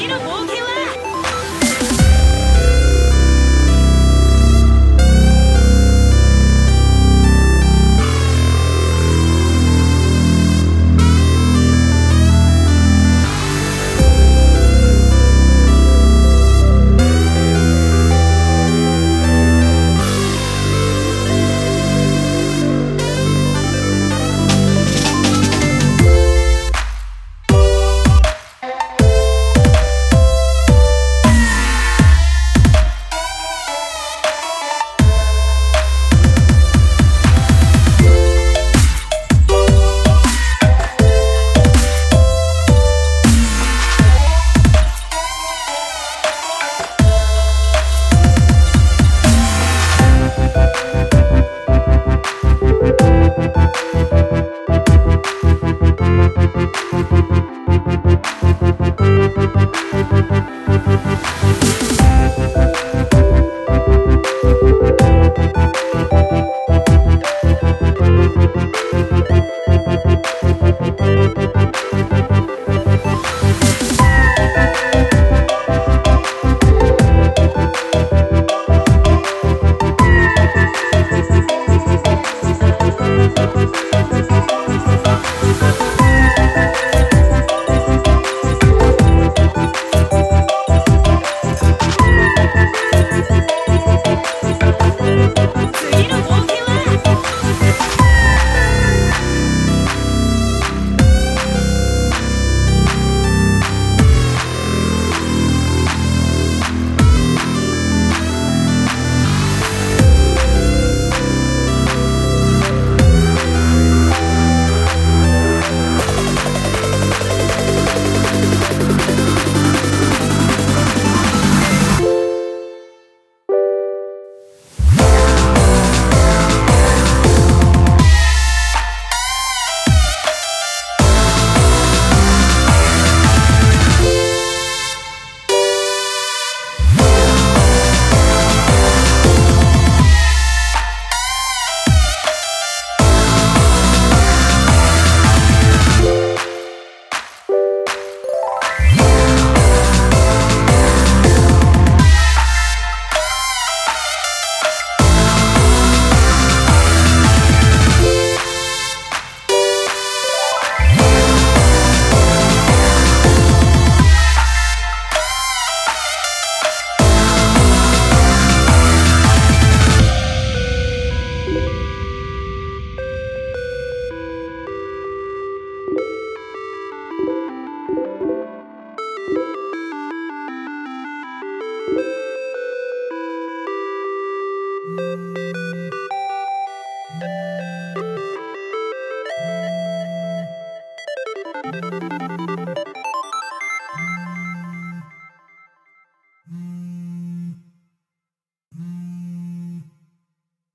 You know.